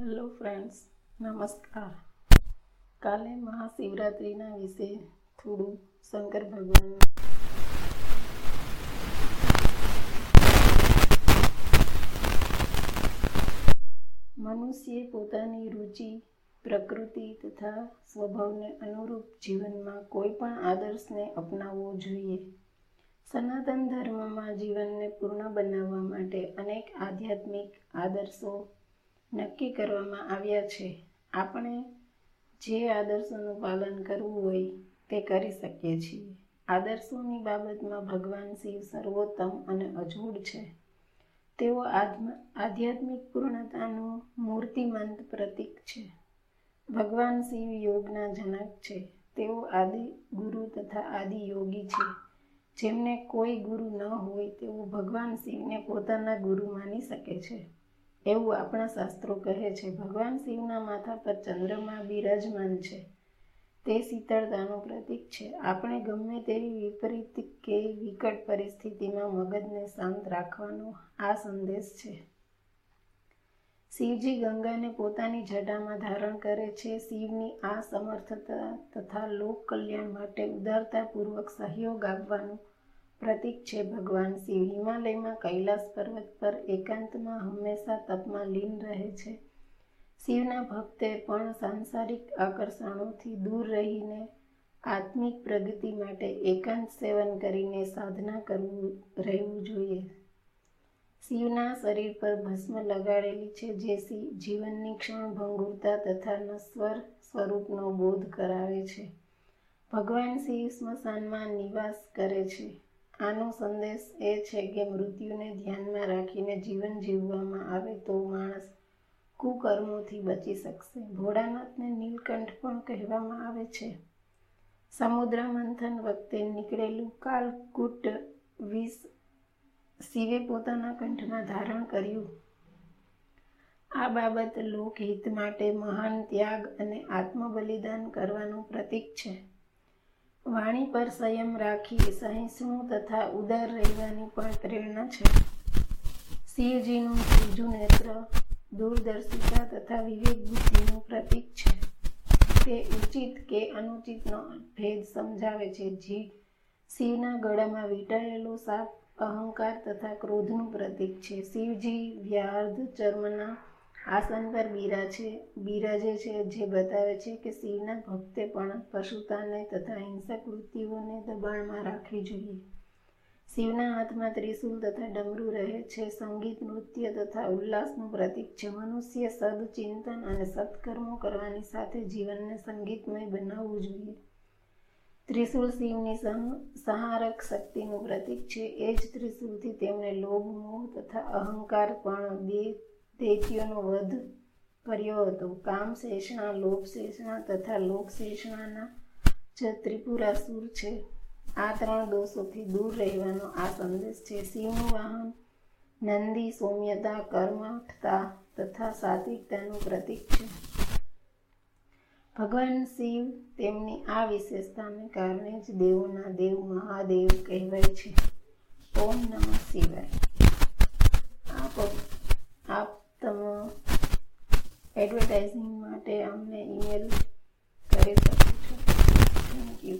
Hello friends નમસ્કાર કાલે મહાશિવરાત્રિના વિશે થોડું શંકર ભગવાન મનુષ્યે પોતાની રુચિ, પ્રકૃતિ તથા સ્વભાવને અનુરૂપ જીવનમાં કોઈ પણ આદર્શને અપનાવવો જોઈએ. સનાતન ધર્મમાં જીવનને પૂર્ણ બનાવવા માટે અનેક આધ્યાત્મિક આદર્શો નક્કી કરવામાં આવ્યા છે. આપણે જે આદર્શોનું પાલન કરવું હોય તે કરી શકીએ છીએ. આદર્શોની બાબતમાં ભગવાન શિવ સર્વોત્તમ અને અજોડ છે. તેઓ આધ્યાત્મિક પૂર્ણતાનું મૂર્તિમંત પ્રતીક છે. ભગવાન શિવ યોગના જનક છે. તેઓ આદિ ગુરુ તથા આદિ યોગી છે. જેમને કોઈ ગુરુ ન હોય તેઓ ભગવાન શિવને પોતાના ગુરુ માની શકે છે. એવું આપણા શાસ્ત્રો કહે છે, ભગવાન શિવના માથા પર ચંદ્રમા બિરાજમાન છે. તે શીતળતાનું પ્રતીક છે. આપણે ગમે તેવી વિપરીત કે વિકટ પરિસ્થિતિમાં મગજને શાંત રાખવાનો આ સંદેશ છે. શિવજી ગંગાને પોતાની જટામાં ધારણ કરે છે. શિવની આ સમર્થતા તથા લોક કલ્યાણ માટે ઉદારતાપૂર્વક સહયોગ આપવાનું પ્રતીક છે ભગવાન શિવ. હિમાલયમાં કૈલાસ પર્વત પર એકાંતમાં હંમેશા તપમાં લીન રહે છે. શિવના ભક્તે પણ સાંસારિક આકર્ષણોથી દૂર રહીને આત્મિક પ્રગતિ માટે એકાંત સેવન કરીને સાધના કરવું, રહેવું જોઈએ. શિવના શરીર પર ભસ્મ લગાડેલી છે જે જીવનની ક્ષણભંગુરતા તથા નશ્વર સ્વરૂપનો બોધ કરાવે છે. ભગવાન શિવ સ્મશાનમાં નિવાસ કરે છે. આનો સંદેશ એ છે કે મૃત્યુને ધ્યાનમાં રાખીને જીવન જીવવામાં આવે તો માણસ કુકર્મોથી બચી શકશે. ભોળાનાથને નીલકંઠ પણ કહેવામાં આવે છે. સમુદ્ર મંથન વખતે નીકળેલું કાલકૂટ વિષ શિવે પોતાના કંઠમાં ધારણ કર્યું. આ બાબત લોકહિત માટે મહાન ત્યાગ અને આત્મબલિદાન કરવાનું પ્રતીક છે. વાણી પર સંયમ રાખી સહિષ્ણુ તથા ઉદાર રહેવાની પણ પ્રેરણા છે. શિવજીનું ત્રીજું નેત્ર દૂરદર્શિતા તથા વિવેક બુદ્ધિનું પ્રતીક છે. તે ઉચિત કે અનુચિતનો ભેદ સમજાવે છે. જી, શિવના ગળામાં વીંટાયેલો સાપ અહંકાર તથા ક્રોધનું પ્રતીક છે. શિવજી વ્યાર્ધ ચર્મના આસન પર બિરાજે બિરાજે છે, જે બતાવે છે કે શિવના ભક્તે પણ પશુતાને તથા હિંસક વૃત્તિઓને દબાણમાં રાખવી જોઈએ. શિવના હાથમાં ત્રિશુલ તથા ડમરું રહે છે. સંગીત, નૃત્ય તથા ઉલ્લાસનું પ્રતીક છે. મનુષ્ય સદચિંતન અને સત્કર્મો કરવાની સાથે જીવનને સંગીતમય બનાવવું જોઈએ. ત્રિશુલ શિવની સહારક શક્તિનું પ્રતીક છે. એ જ ત્રિશુલથી તેમણે લોભ, મોહ તથા અહંકાર પણ બે દૈત્યોનો વધ કર્યો હતો. કામ શેષણા લોભ શેષણા તથા લોક શેષણાના જ ત્રિપુરાસુર છે. આ ત્રણ દોષોથી દૂર રહેવાનો આ સંદેશ છે. શિવનું વાહન, નંદી, સૌમ્યતા કર્મઠતા તથા સાત્વિકતાનું પ્રતીક છે. ભગવાન શિવ તેમની આ વિશેષતાને કારણે જ દેવોના દેવ મહાદેવ કહેવાય છે. ઓમ નમઃ શિવાય. આપ એડવર્ટાઇઝિંગ માટે અમને ઈમેલ કરી શકો છો. Thank you